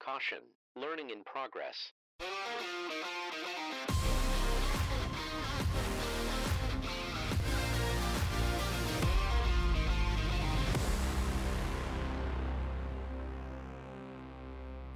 Caution, learning in progress.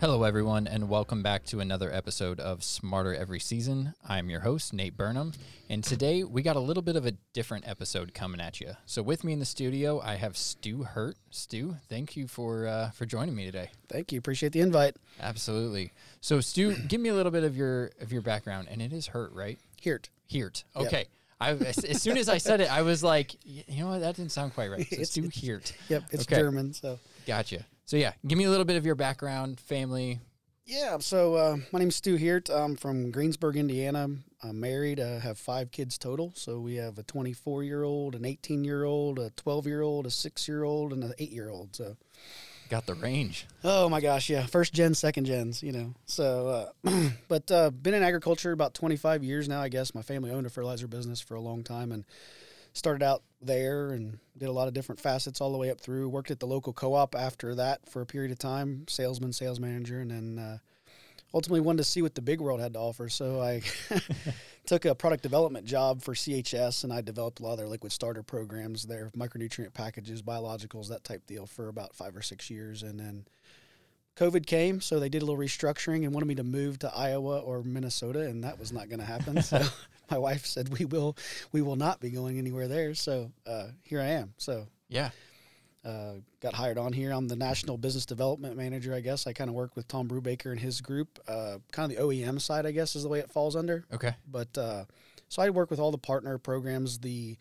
Hello, everyone, and welcome back to another episode of Smarter Every Season. I'm your host, Nate Burnham, and today we got a little bit of a different episode coming at you. So, with me in the studio, I have Stu Hirt. Stu, thank you for uh, for joining me today. Thank you. Appreciate the invite. Absolutely. So, Stu, give me a little bit of your of your background, and it is Hirt, right? Hirt. Yep. Okay. I, as soon as I said it, I was like, you know what, that didn't sound quite right. So It's- Stu Hirt. Yep, it's Okay. German. So Gotcha. So yeah, give me a little bit of your background, family. yeah. So uh, my name's Stu Hirt. I'm from Greensburg, Indiana. I'm married. I have five kids total. So we have a 24 year old, an 18 year old, a 12 year old, a six year old, and an eight year old. So Got the range. oh my gosh, yeah, first gen, second gens. You know. So uh, but uh, been in agriculture about 25 years now. I guess my family owned a fertilizer business for a long time and. Started out there and did a lot of different facets all the way up through. Worked at the local co-op after that for a period of time, salesman, sales manager, and then uh, ultimately wanted to see what the big world had to offer. So I took a product development job for CHS, and I developed a lot of their liquid starter programs, their micronutrient packages, biologicals, that type deal for about five or six years, and then. COVID came, so they did a little restructuring and wanted me to move to Iowa or Minnesota, and that was not going to happen. So my wife said we will we will not be going anywhere there. So uh, here I am. So Yeah. uh, got hired on here. I'm the national business development manager. I guess I kind of work with Tom Brubaker and his group. Uh, kind of the OEM side, I guess, is the way it falls under. Okay. But uh, so I work with all the partner programs, the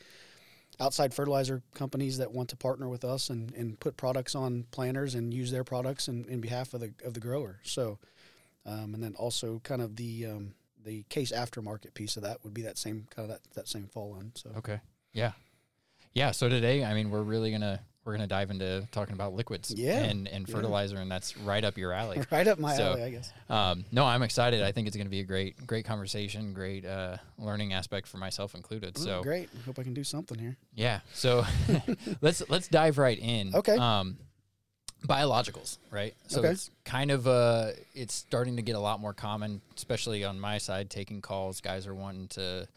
outside fertilizer companies that want to partner with us and, and put products on planters and use their products in, in behalf of the of the grower. So, um, and then also kind of the um, the case aftermarket piece of that would be that same kind of that, that same fall in. So Okay. Yeah. Yeah. So today, I mean, we're really gonna we're gonna dive into talking about liquids. Yeah, And and yeah. fertilizer, and that's right up your alley. right up my So- alley, I guess. Um, no, I'm excited. I think it's gonna be a great great conversation, great uh, learning aspect for myself included. Ooh, So great. Hope I can do something here. yeah. So let's let's dive right in. Okay. Um, biologicals, right? So Okay. it's kind of uh, it's starting to get a lot more common, especially on my side, taking calls. Guys are wanting to,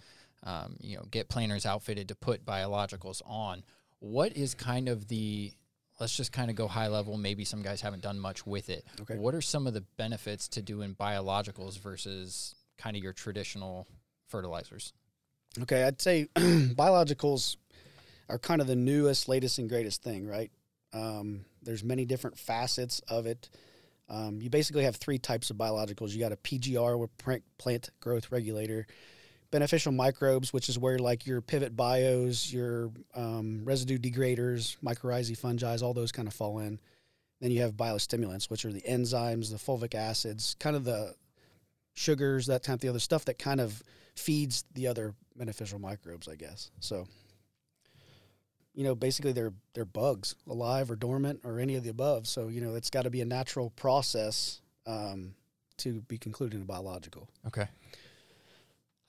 um, you know, get planters outfitted to put biologicals on. What is kind of the Let's just kind of go high level. Maybe some guys haven't done much with it. Okay. What are some of the benefits to doing biologicals versus kind of your traditional fertilizers? Okay, I'd say biologicals are kind of the newest, latest, and greatest thing, right? Um, there's many different facets of it. Um, you basically have three types of biologicals. You got a PGR, or plant- plant growth regulator, beneficial microbes, which is where like your Pivot Bios, your um, residue degraders, mycorrhizae, fungi, all those kind of fall in. Then you have biostimulants, which are the enzymes, the fulvic acids, kind of the sugars, that type of the other stuff that kind of feeds the other beneficial microbes, I guess. So, you know, basically they're they're bugs, alive or dormant or any of the above. So, you know, it's got to be a natural process um, to be concluded in a biological. Okay.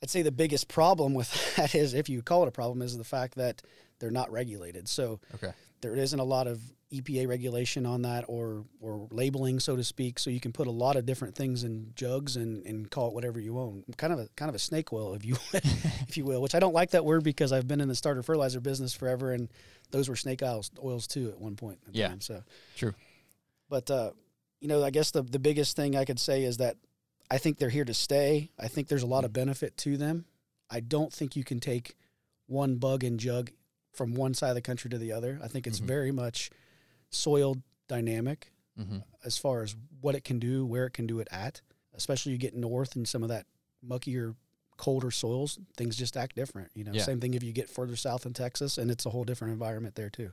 I'd say the biggest problem with that is, if you call it a problem, is the fact that they're not regulated. So Okay. there isn't a lot of EPA regulation on that or or labeling, so to speak. So you can put a lot of different things in jugs and, and call it whatever you own. Kind of a kind of a snake oil, if you if you will. Which I don't like that word because I've been in the starter fertilizer business forever, and those were snake oils oils too at one point. In Yeah. Time, so True. but uh, you know, I guess the the biggest thing I could say is that I think they're here to stay. I think there's a lot of benefit to them. I don't think you can take one bug and jug from one side of the country to the other. I think it's Mhm. very much soil dynamic Mm-hmm. as far as what it can do, where it can do it at. Especially you get north and some of that muckier, colder soils, things just act different. You know, Yeah. same thing if you get further south in Texas, and it's a whole different environment there too.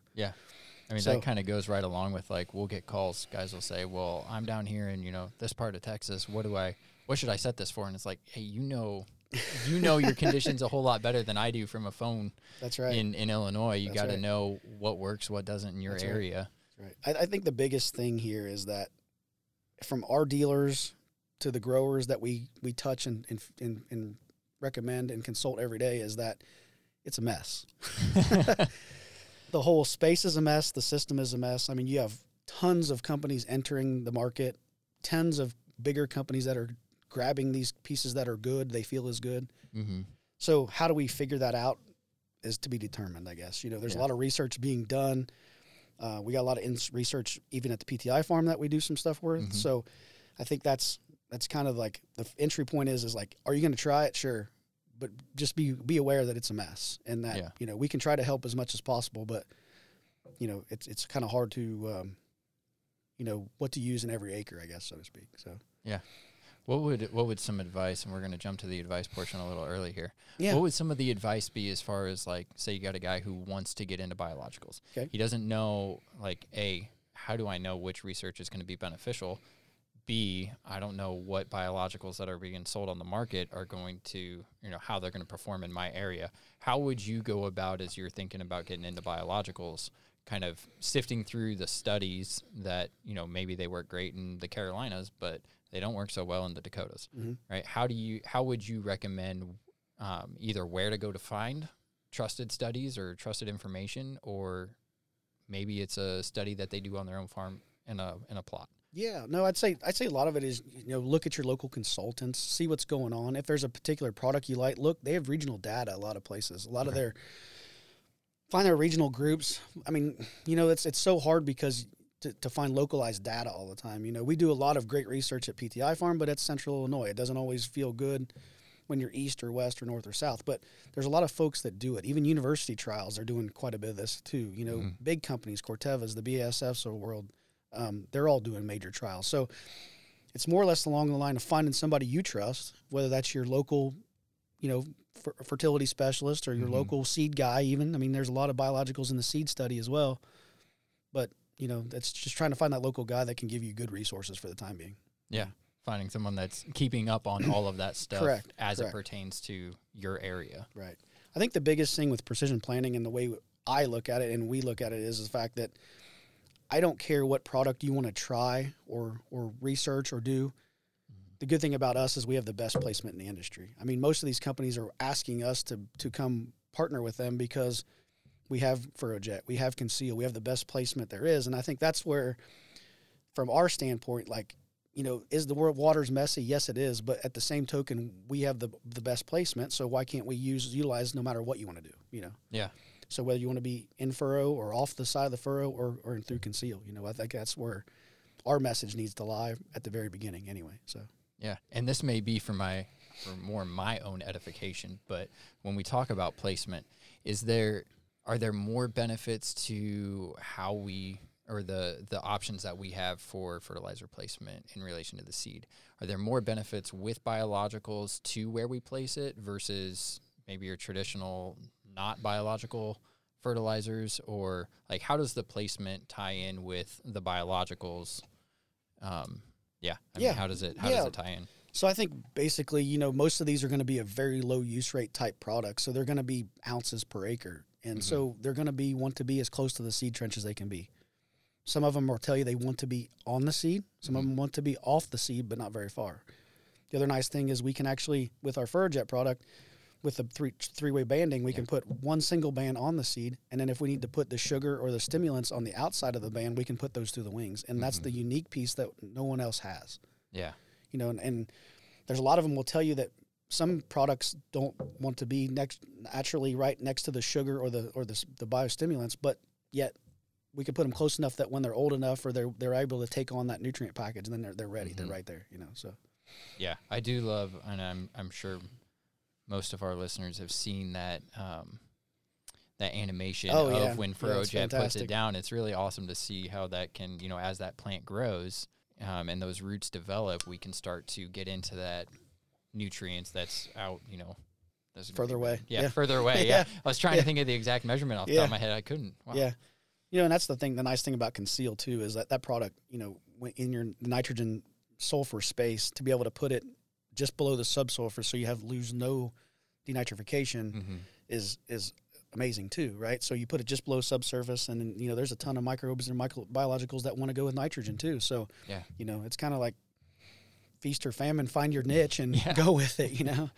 I mean, So- that kind of goes right along with like we'll get calls. Guys will say, "Well, I'm down here in you know this part of Texas. What do I? What should I set this for?" And it's like, "Hey, you know, you know your conditions a whole lot better than I do from a phone That's right. in in Illinois. You got to right. know what works, what doesn't in your That's right. area. Right. I, I think the biggest thing here is that from our dealers to the growers that we, we touch and, and, and, and recommend and consult every day is that it's a mess. the whole space is a mess. The system is a mess. I mean, you have tons of companies entering the market, tons of bigger companies that are grabbing these pieces that are good, they feel is good. Mm-hmm. So how do we figure that out is to be determined, I guess. You know, there's Yeah. a lot of research being done. Uh, we got a lot of research even at the PTI farm that we do some stuff with. Mhm. So I think that's that's kind of like the entry point is is like, are you going to try it? Sure, but just be be aware that it's a mess and that Yeah. you know we can try to help as much as possible, but you know it's it's kind of hard to um, you know what to use in every acre, I guess, so to speak. So yeah. What would what would some advice, and we're going to jump to the advice portion a little early here. yeah, What would some of the advice be as far as like, say you got a guy who wants to get into biologicals? Okay. He doesn't know like a how do I know which research is going to be beneficial? B I don't know what biologicals that are being sold on the market are going to you know how they're going to perform in my area. How would you go about as you're thinking about getting into biologicals? Kind of sifting through the studies that you know maybe they work great in the Carolinas, but they don't work so well in the Dakotas Mhm. right? How do you how would you recommend um, either where to go to find trusted studies or trusted information, or maybe it's a study that they do on their own farm in a in a plot? Yeah, no, I'd say I'd say a lot of it is you know look at your local consultants, see what's going on. If there's a particular product you like, look, they have regional data. A lot of places, a lot of their find their regional groups. I mean, you know, it's it's so hard because to, to find localized data all the time. You know, we do a lot of great research at PTI Farm, but it's Central Illinois. It doesn't always feel good when you're east or west or north or south. But there's a lot of folks that do it. Even university trials are doing quite a bit of this too. You know, Mhm. big companies, Corteva's, the BASFs of the world, um, they're all doing major trials. So it's more or less along the line of finding somebody you trust, whether that's your local, you know, fer- fertility specialist or your Mhm. local seed guy. Even I mean, there's a lot of biologicals in the seed study as well. But you know, that's just trying to find that local guy that can give you good resources for the time being. Yeah, finding someone that's keeping up on all of that stuff Correct, as correct. it pertains to your area. Right. I think the biggest thing with precision planting and the way I look at it and we look at it is the fact that I don't care what product you want to try or or research or do. Mm-hmm. The good thing about us is we have the best placement in the industry. I mean, most of these companies are asking us to to come partner with them because we have FurrowJet, we have Conceal, we have the best placement there is, and I think that's where, from our standpoint, like you know, is the world waters messy? Yes, it is. But at the same token, we have the the best placement, so why can't we use utilize no matter what you want to do? You know. Yeah. So whether you want to be in furrow or off the side of the furrow or or through conceal, you know, I think that's where our message needs to lie at the very beginning, anyway. So Yeah, and this may be for my for more my own edification, but when we talk about placement, is there are there more benefits to how we or the the options that we have for fertilizer placement in relation to the seed? Are there more benefits with biologicals to where we place it versus maybe your traditional not biological fertilizers or like how does the placement tie in with the biologicals? Um, yeah, I Yeah, mean, how does it how yeah. does it tie in? So I think basically, you know, most of these are going to be a very low use rate type product. So they're going to be ounces per acre. And Mhm. so they're going to be want to be as close to the seed trench as they can be. Some of them will tell you they want to be on the seed. Some of Mhm. them want to be off the seed, but not very far. The other nice thing is we can actually, with our FurrowJet product, with the three three way banding, we Yeah. can put one single band on the seed, and then if we need to put the sugar or the stimulants on the outside of the band, we can put those through the wings, and that's Mhm. the unique piece that no one else has Yeah. you know, and, and there's a lot of them will tell you that some products don't want to be next naturally right next to the sugar or the or the, the biostimulants, but yet we can put them close enough that when they're old enough or they're they're able to take on that nutrient package, and then they're they're ready. Mhm. They're right there, you know. So Yeah, I do love, and I'm I'm sure most of our listeners have seen that um, that animation Oh, of yeah. when Yeah, puts it down. It's really awesome to see how that can, you know, as that plant grows um, and those roots develop, we can start to get into that nutrients that's out, you know. Further away. Yeah, Yeah. further away. yeah. I was trying to think of the exact measurement off the top of my head. I couldn't. Wow. yeah, you know, and that's the thing. The nice thing about Conceal too is that that product, you know, in your nitrogen sulfur space, to be able to put it just below the subsurface, so you have lose no denitrification. hmm is is amazing too, right? So you put it just below subsurface, and then, you know there's a ton of microbes and microbiologicals that want to go with nitrogen too. So Yeah. you know it's kind of like feast or famine, find your niche and Yeah. go with it. You know,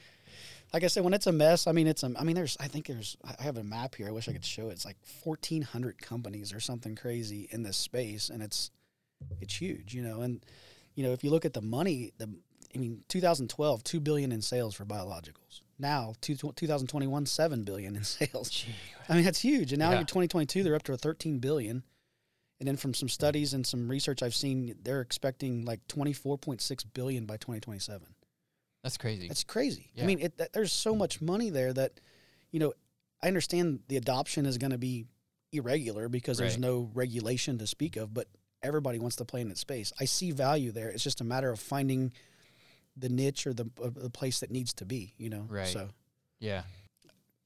like I said, when it's a mess, I mean it's a, I mean there's I think there's I have a map here. I wish I could show it. It's like 1,400 companies or something crazy in this space, and it's it's huge. You know, and you know, if you look at the money, the I mean, 2012, two billion in sales for biologicals. Now, two, 2021, seven billion in sales. Gee, I mean, that's huge. And now Yeah. in 2022, they're up to a 13 billion. And then from some studies and some research I've seen, they're expecting like 24.6 billion by 2027. that's crazy. That's crazy. I mean, it, that, there's so much money there that, you know, I understand the adoption is going to be irregular because there's no regulation to speak of, but everybody wants to play in that space. I see value there. It's just a matter of finding the niche or the, uh, the place that needs to be, you know? Right. So, yeah.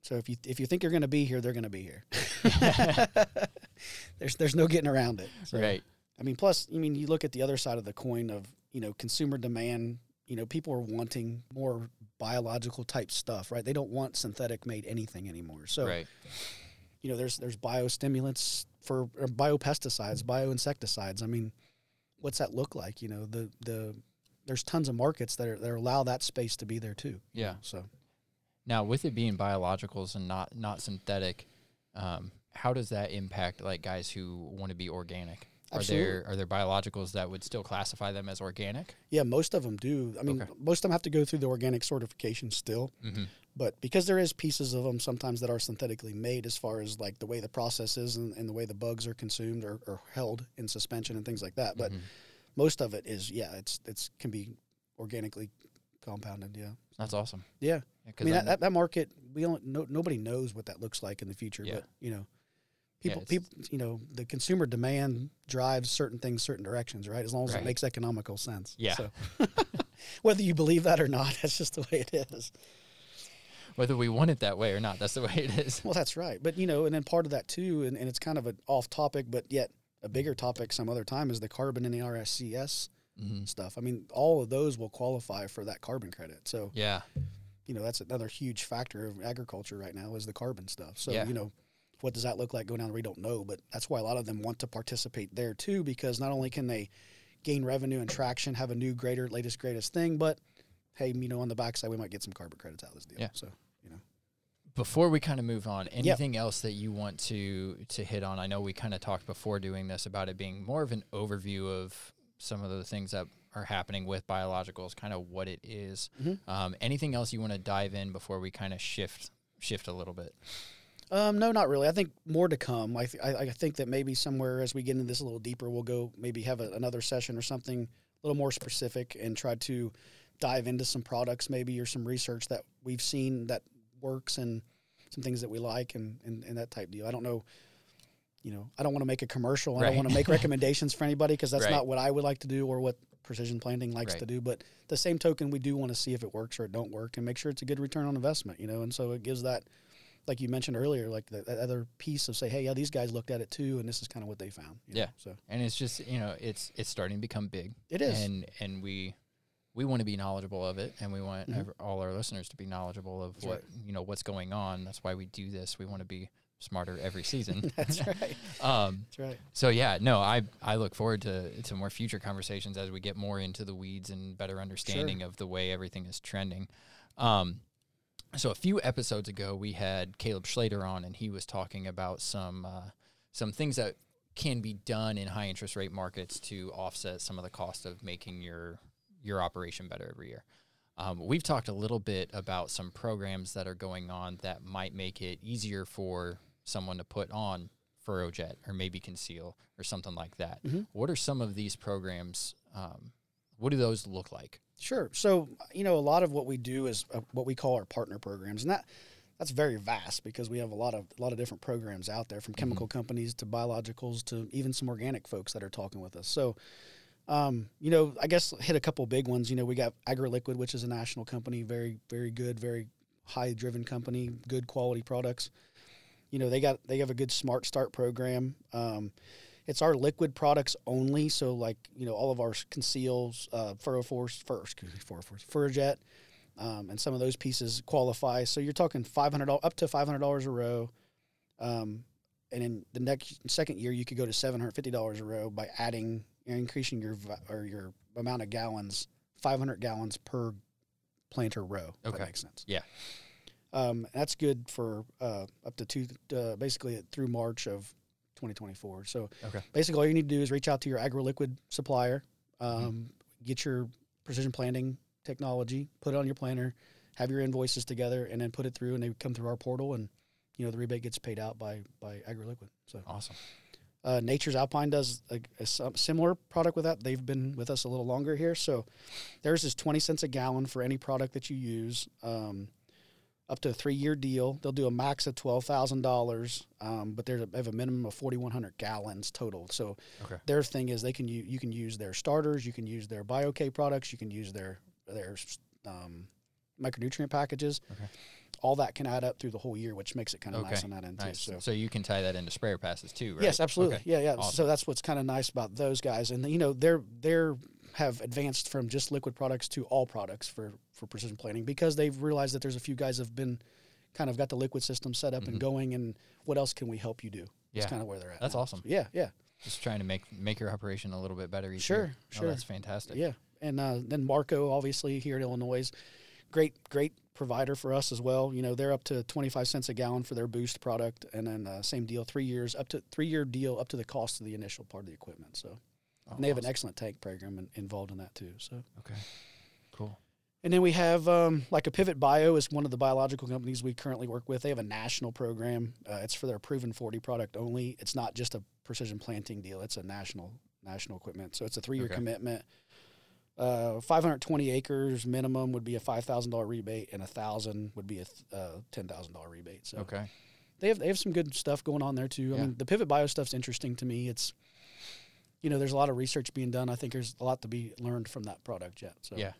so if you, if you think you're going to be here, they're going to be here. there's, there's no getting around it. So, Right. I mean, plus, I mean, you look at the other side of the coin of you know consumer demand. You know, people are wanting more biological type stuff, right? They don't want synthetic made anything anymore. So, right. you know, there's there's biostimulants for or biopesticides, bioinsecticides. I mean, what's that look like? You know, the the there's tons of markets that are that allow that space to be there too. Yeah. So, Now, with it being biologicals and not not synthetic, um, how does that impact like guys who want to be organic? Are there are there biologicals that would still classify them as organic? yeah, most of them do. I mean, Okay. most of them have to go through the organic certification still. Mm-hmm. but because there is pieces of them sometimes that are synthetically made as far as like the way the process is and, and the way the bugs are consumed or, or held in suspension and things like that but Mm-hmm. Most of it is yeah it's it's can be organically compounded yeah That's awesome. yeah Yeah, i mean that, that, that market we don't no, nobody knows what that looks like in the future Yeah. but you know people it's- people you know the consumer demand drives certain things certain directions right as long as Right. it makes economical sense Yeah. so whether you believe that or not that's just the way it is whether we want it that way or not, that's the way it is. Well, that's right. But you know, and then part of that too, and, and it's kind of an off topic, but yet a bigger topic some other time is the carbon and the RSCS Mm-hmm. stuff. I mean, all of those will qualify for that carbon credit. So Yeah. you know, that's another huge factor of agriculture right now is the carbon stuff. So Yeah. you know, what does that look like going down? We don't know, but that's why a lot of them want to participate there too, because not only can they gain revenue and traction, have a new, greater, latest, greatest thing, but hey, you know, on the backside, we might get some carbon credits out of this deal. Yeah. So. Before we kind of move on, anything else that you want to to hit on? I know we kind of talked before doing this about it being more of an overview of some of the things that are happening with biologicals, kind of what it is. Mhm. Um, anything else you want to dive in before we kind of shift shift a little bit? Um, no, not really. I think more to come. I, th- I, I think that maybe somewhere as we get into this a little deeper, we'll go maybe have a, another session or something a little more specific and try to dive into some products maybe or some research that we've seen that works and some things that we like and, and, and that type deal. I don't know. You know, I don't want to make a commercial. I don't want to make recommendations for anybody because that's Right. not what I would like to do or what Precision Planting likes Right. to do. But the same token, we do want to see if it works or it don't work and make sure it's a good return on investment. You know, and so it gives that like you mentioned earlier, like the, that other piece of say, hey, yeah, these guys looked at it too, and this is kind of what they found. you know, Yeah. So And it's just you know it's it's starting to become big. it is. and and we we want to be knowledgeable of it and we want Mhm. ev- all our listeners to be knowledgeable of That's what you know what's going on that's why we do this we want to be smarter every season That's right. um That's right. so yeah no i i look forward to to more future conversations as we get more into the weeds and better understanding of the way everything is trending um so a few episodes ago we had caleb schlater on and he was talking about some uh, some things that can be done in high interest rate markets to offset some of the cost of making your your operation better every year. Um, we've talked a little bit about some programs that are going on that might make it easier for someone to put on FurrowJet or maybe Conceal or something like that. Mhm. What are some of these programs? Um, what do those look like? Sure. So you know, a lot of what we do is uh, what we call our partner programs, and that that's very vast because we have a lot of a lot of different programs out there, from chemical companies to biologicals to even some organic folks that are talking with us. So. Um, you know, I guess hit a couple big ones. You know, we got AgroLiquid, which is a national company, very, very good, very high driven company, good quality products. You know, they got they have a good Smart Start program. Um, it's our liquid products only. So like you know all of our conceals, uh, Furrow Force, Fur, excuse me, Furrow Force, FurrowJet, um, and some of those pieces qualify. So you're talking $500, up to five hundred dollars a row, um, and in the next second year you could go to seven hundred fifty dollars a row by adding increasing your or your amount of gallons, five hundred gallons per planter row. Okay. that makes sense. Yeah. Um, that's good for uh, up to two, uh, basically through March of 2024. So Okay. basically, all you need to do is reach out to your AgroLiquid supplier, um, get your precision planting technology, put it on your planter, have your invoices together, and then put it through, and they come through our portal, and you know the rebate gets paid out by by AgroLiquid. So Awesome. Uh, Nachurs Alpine does a, a similar product with that. They've been with us a little longer here. So theirs is 20 cents a gallon for any product that you use, um, up to a three year deal. They'll do a max of $12,000, um, but a, they have a minimum of 4,100 gallons total. So Okay. their thing is they can u- you can use their starters, you can use their BioK products, you can use their their um, micronutrient packages. Okay. All that can add up through the whole year, which makes it kind of nice Okay. on that end Nice. too. So. So. you can tie that into sprayer passes too, right? Yes, absolutely. Okay. Yeah, yeah. Awesome. So that's what's kind of nice about those guys, and you know they're they're have advanced from just liquid products to all products for for precision planting because they've realized that there's a few guys have been kind of got the liquid system set up Mhm. and going, and what else can we help you do? Yeah. That's kind of where they're at. That's now. awesome. So, yeah, yeah, Just trying to make make your operation a little bit better each Sure, year. sure. Oh, that's fantastic. yeah. And uh, then Marco, obviously here in Illinois, great great provider for us as well. You know they're up to 25 cents a gallon for their boost product, and then uh, same deal, three years up to three year deal up to the cost of the initial part of the equipment. So. Oh, they have an excellent tank program in, involved in that too. So, Okay. Cool. and then we have um, like a Pivot Bio is one of the biological companies we currently work with. They have a national program. Uh, it's for their Proven 40 product only. It's not just a precision planting deal. It's a national national equipment. So it's a three year Okay. commitment. Uh, 520 acres minimum would be a five thousand dollar rebate, and a thousand would be a th- uh, ten thousand dollar rebate. So Okay. they have they have some good stuff going on there too. I mean, the Pivot Bio stuff's interesting to me. It's you know, there's a lot of research being done. I think there's a lot to be learned from that product yet. So Yeah.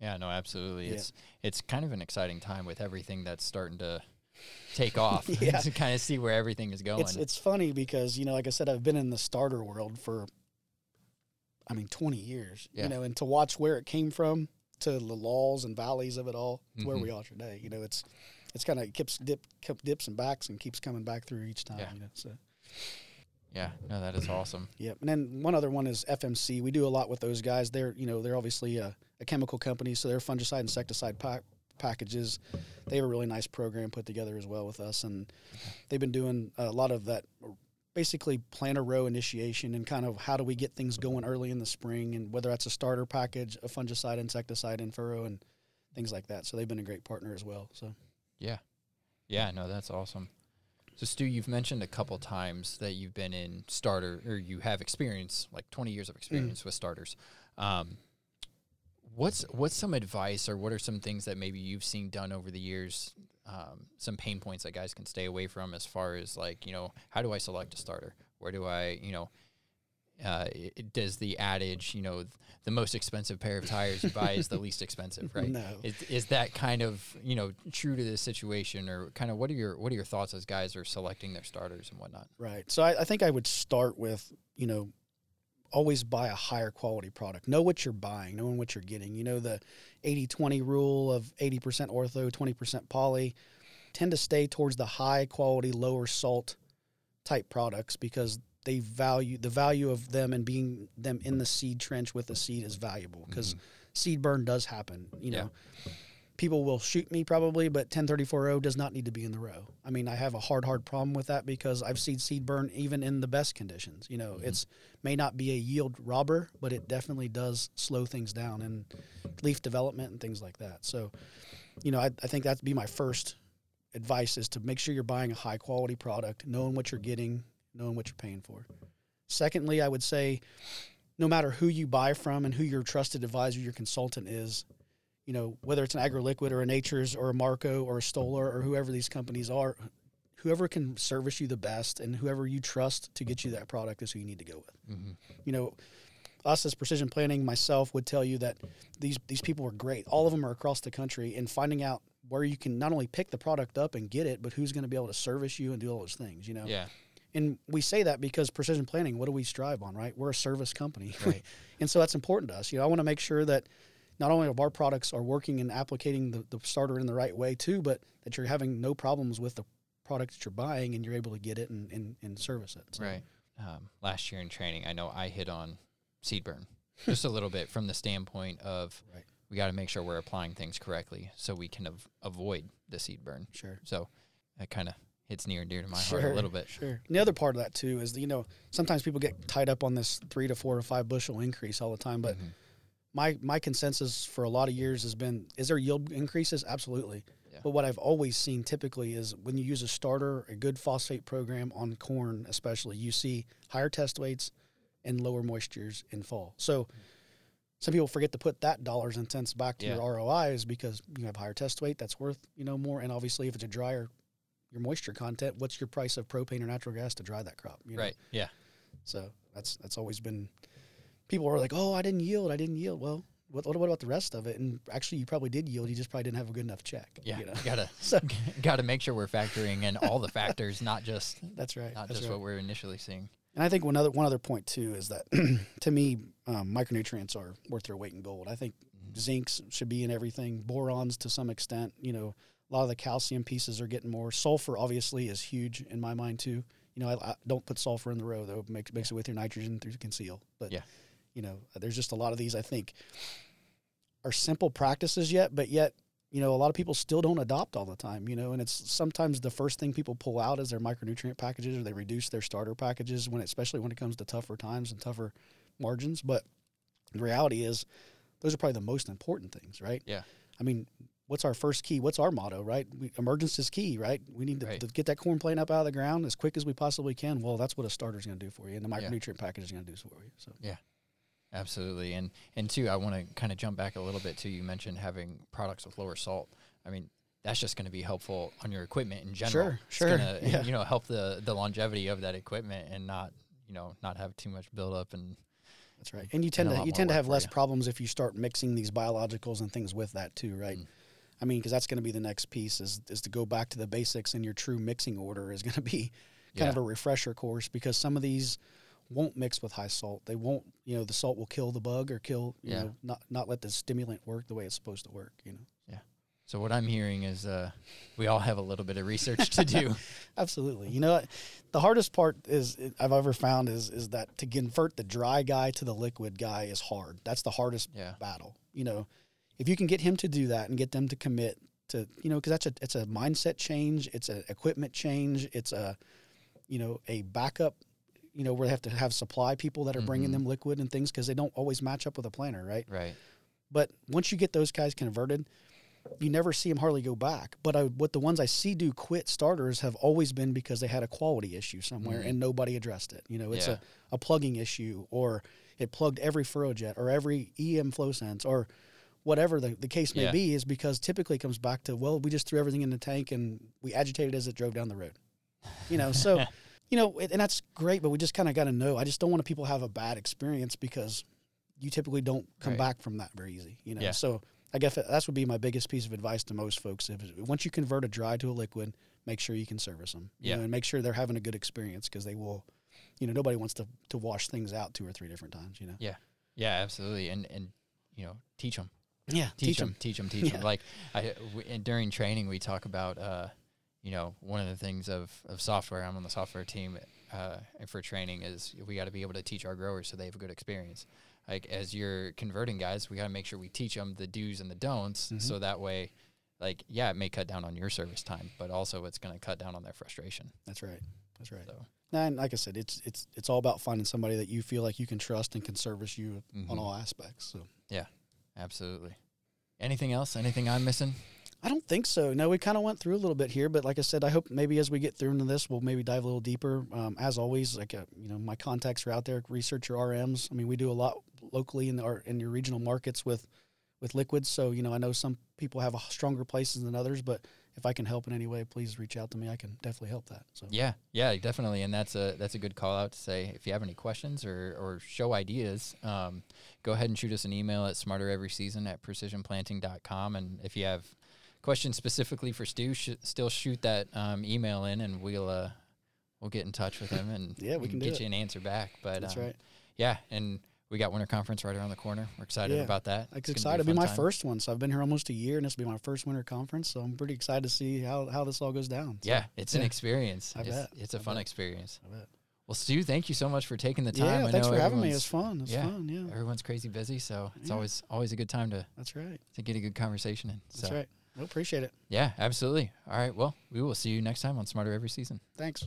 Yeah, no, absolutely. Yeah. It's it's kind of an exciting time with everything that's starting to take off Yeah. to kind of see where everything is going. it's it's funny because you know, like I said, I've been in the starter world for, I mean, 20 years. Yeah. You know, and to watch where it came from to the laws and valleys of it all to where Mhm. we are today. You know, it's it's kind of keeps dip kept dips and backs and keeps coming back through each time. Yeah. You know, so. yeah, no, that is awesome. Yep. And then one other one is FMC. We do a lot with those guys. They're, you know, they're obviously a, a chemical company, so they're fungicide, insecticide pack, packages. They have a really nice program put together as well with us, and they've been doing a lot of that, basically planter row initiation and kind of how do we get things going early in the spring, and whether that's a starter package, a fungicide, insecticide, in furrow, and things like that. So they've been a great partner as well. So Yeah. Yeah, no, that's awesome. So Stu, you've mentioned a couple times that you've been in starter or you have experience, like 20 years of experience with starters. Um, what's what's some advice or what are some things that maybe you've seen done over the years? Um, some pain points that guys can stay away from as far as like you know how do I select a starter? Where do I you know uh, i- i- does the adage you know th- the most expensive pair of tires you buy is the least expensive, right? No. Is, is that kind of you know true to this situation, or kind of what are your what are your thoughts as guys are selecting their starters and whatnot? Right. So I, I think I would start with, you know, always buy a higher quality product. Know what you're buying, knowing what you're getting. You know, the 80 20 rule of 80% ortho, 20% poly. Tend to stay towards the high quality, lower salt type products because they value the value of them and being them in the seed trench with the seed is valuable because mm-hmm. seed burn does happen. You Yeah. People will shoot me probably, but 10-34-0 does not need to be in the row. I mean, I have a hard, hard problem with that because I've seen seed burn even in the best conditions. You know, Mhm. it's may not be a yield robber, but it definitely does slow things down and leaf development and things like that. So, you know, I, I think that'd be my first advice is to make sure you're buying a high quality product, knowing what you're getting, knowing what you're paying for. Secondly, I would say no matter who you buy from and who your trusted advisor, your consultant is, you know, whether it's an AgroLiquid or a Nachurs or a Marco or a Stoller or whoever these companies are, whoever can service you the best and whoever you trust to get you that product is who you need to go with. Mm-hmm. You know, us as precision planting, myself would tell you that these these people are great. All of them are across the country, and finding out where you can not only pick the product up and get it, but who's going to be able to service you and do all those things. You know, Yeah, and we say that because precision planting, what do we strive on, right? We're a service company, Right. and so that's important to us. You know, I want to make sure that not only are our products are working and applicating the, the starter in the right way too, but that you're having no problems with the product that you're buying and you're able to get it and, and, and service it. So, right. Um, last year in training, I know I hit on seed burn just a little bit from the standpoint of Right. we got to make sure we're applying things correctly so we can av- avoid the seed burn. Sure. So that kind of hits near and dear to my heart a little bit. Sure. And the other part of that too is, that, you know, sometimes people get tied up on this three to four or five bushel increase all the time, but Mhm. My my consensus for a lot of years has been: is there yield increases? Absolutely. Yeah. But what I've always seen typically is when you use a starter, a good phosphate program on corn, especially, you see higher test weights and lower moistures in fall. So some people forget to put that dollars and cents back to Yeah. your ROI is because you have higher test weight, that's worth you know more. And obviously, if it's a drier, your moisture content, what's your price of propane or natural gas to dry that crop? You know? Right. Yeah. So that's that's always been. People are like, "Oh, I didn't yield. I didn't yield." Well, what, what about the rest of it? And actually, you probably did yield. You just probably didn't have a good enough check. Yeah. you know? Gotta So gotta make sure we're factoring in all the factors, not just that's right. not that's just right. what we're initially seeing. And I think one other one other point too is that to me, um, micronutrients are worth their weight in gold. I think Mhm. zincs should be in everything. Borons to some extent. You know, a lot of the calcium pieces are getting more. Sulfur obviously is huge in my mind too. You know, I, I don't put sulfur in the row though. It makes makes it with your nitrogen through the conceal. But Yeah. You know, there's just a lot of these I think are simple practices yet, but yet you know a lot of people still don't adopt all the time. You know, and it's sometimes the first thing people pull out is their micronutrient packages or they reduce their starter packages when especially when it comes to tougher times and tougher margins. But the reality is those are probably the most important things, right? Yeah. I mean, what's our first key? What's our motto, right? We, emergence is key, right? We need to, Right. to get that corn plant up out of the ground as quick as we possibly can. Well, that's what a starter's going to do for you, and the Yeah. micronutrient package is going to do for you. So Absolutely. And and two, I want to kind of jump back a little bit too. You mentioned having products with lower salt. I mean, that's just going to be helpful on your equipment in general. Sure, It's sure, gonna, yeah. You know, help the the longevity of that equipment and not you know not have too much buildup and that's right. And you tend a to you tend to have less you. problems if you start mixing these biologicals and things with that too, right? Mm. I mean, because that's going to be the next piece is is to go back to the basics and your true mixing order is going to be kind yeah. of a refresher course because some of these won't mix with high salt. They won't, you know, the salt will kill the bug or kill, you Yeah. know, not not let the stimulant work the way it's supposed to work, you know. Yeah. So what I'm hearing is uh, we all have a little bit of research to do. Absolutely. You know, the hardest part is I've ever found is is that to convert the dry guy to the liquid guy is hard. That's the hardest yeah. battle. You know, if you can get him to do that and get them to commit to, you know, because that's a it's a mindset change, it's an equipment change, it's a, you know, a backup. You know, where they have to have supply people that are bringing Mhm. them liquid and things because they don't always match up with a planter, right? Right. But once you get those guys converted, you never see them hardly go back. But I, what the ones I see do quit starters have always been because they had a quality issue somewhere Mhm. and nobody addressed it. You know, it's Yeah. a, a plugging issue or it plugged every FurrowJet or every EM flow sense or whatever the, the case may Yeah. be is because typically comes back to, well, we just threw everything in the tank and we agitated as it drove down the road. You know, so, you know, and that's great, but we just kind of got to know. I just don't want people to have a bad experience because you typically don't come Right. back from that very easy, you know. Yeah. So I guess that that's would be my biggest piece of advice to most folks. If once you convert a dry to a liquid, make sure you can service them. you Yeah. know, and make sure they're having a good experience because they will. You know, nobody wants to to wash things out two or three different times. You know. Yeah, yeah, absolutely. And and you know, teach them. Yeah. teach them, teach them, teach them. Yeah. Like I, w- during training, we talk about, uh, you know, one of the things of, of software. I'm on the software team uh, and for training is we got to be able to teach our growers so they have a good experience. Like as you're converting guys, we got to make sure we teach them the do's and the don'ts, Mhm. so that way, like yeah, it may cut down on your service time, but also it's going to cut down on their frustration. That's right. That's right. So And like I said, it's it's it's all about finding somebody that you feel like you can trust and can service you on Mhm. all aspects. So yeah, absolutely. Anything else? Anything I'm missing? I don't think so. No, we kind of went through a little bit here, but like I said, I hope maybe as we get through into this, we'll maybe dive a little deeper. Um, as always, like uh, you know, my contacts are out there. Research your RMs. I mean, we do a lot locally in our in your regional markets with with liquids. So you know, I know some people have a stronger places than others, but if I can help in any way, please reach out to me. I can definitely help that. So Yeah, yeah, definitely, and that's a that's a good call out to say if you have any questions or or show ideas, um, go ahead and shoot us an email at smartereveryseason at precisionplanting.com. and if you have questions specifically for Stu, sh- still shoot that um, email in, and we'll uh, we'll get in touch with him and Yeah, we can get it. you an answer back. But that's um, right. Yeah, and we got winter conference right around the corner. We're excited Yeah. about that. I'm It's excited. It'll be my time. first one. So I've been here almost a year, and this will be my first winter conference. So I'm pretty excited to see how, how this all goes down. So, Yeah, it's an experience. I it's, bet. it's a I fun bet. experience. I bet. Well, Stu, thank you so much for taking the time. Yeah, I thanks for having me. It was fun. It's yeah, fun. Yeah, Everyone's crazy busy, so it's Yeah. always always a good time to that's right. to get a good conversation in. That's right. Well, appreciate it. yeah, absolutely. All right, well, we will see you next time on Smarter Every Season. Thanks.